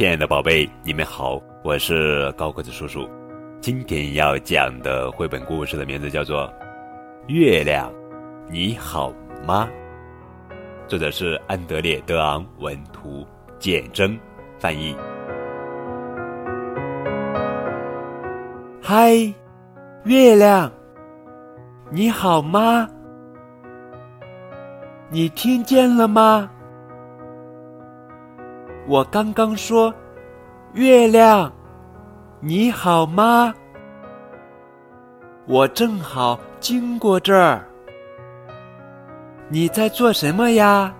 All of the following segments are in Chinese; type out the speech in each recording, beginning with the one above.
亲爱的宝贝，你们好，我是高个子叔叔。今天要讲的绘本故事的名字叫做《月亮，你好吗》，作者是安德烈·德昂文图，简征翻译。嗨，月亮，你好吗？你听见了吗？我刚刚说：“月亮，你好吗？”我正好经过这儿。你在做什么呀？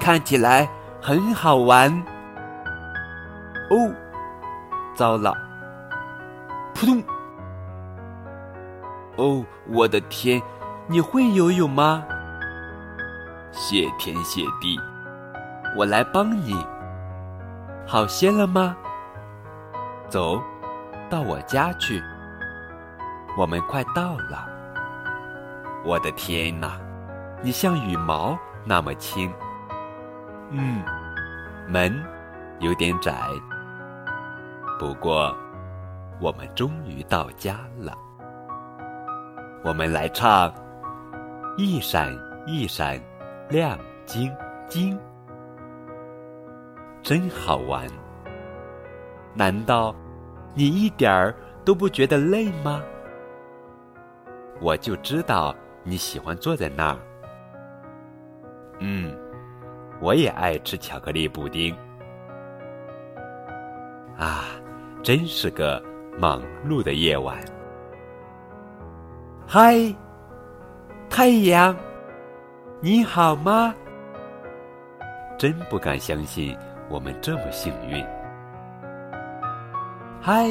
看起来很好玩。哦，糟了！扑通！哦，我的天！你会游泳吗？谢天谢地，我来帮你。好些了吗？走，到我家去。我们快到了。我的天哪，你像羽毛那么轻。嗯，门有点窄，不过我们终于到家了。我们来唱，一闪一闪。亮晶晶，真好玩。难道你一点儿都不觉得累吗？我就知道你喜欢坐在那儿。嗯，我也爱吃巧克力布丁。啊，真是个忙碌的夜晚。嗨，太阳。你好吗？真不敢相信我们这么幸运。嗨，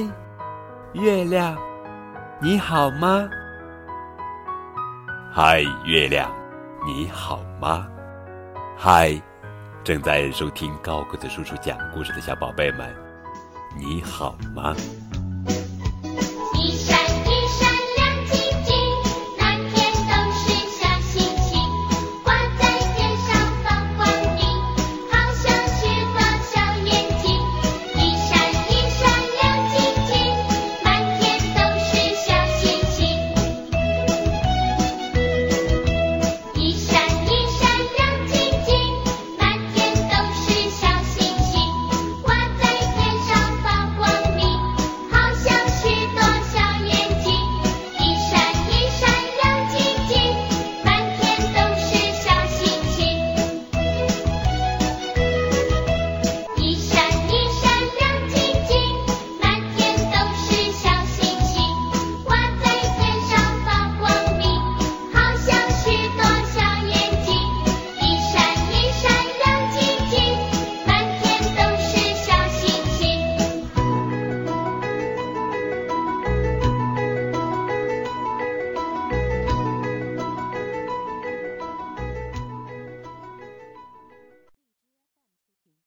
月亮，你好吗？嗨，月亮，你好吗？嗨，正在收听高个子叔叔讲故事的小宝贝们，你好吗？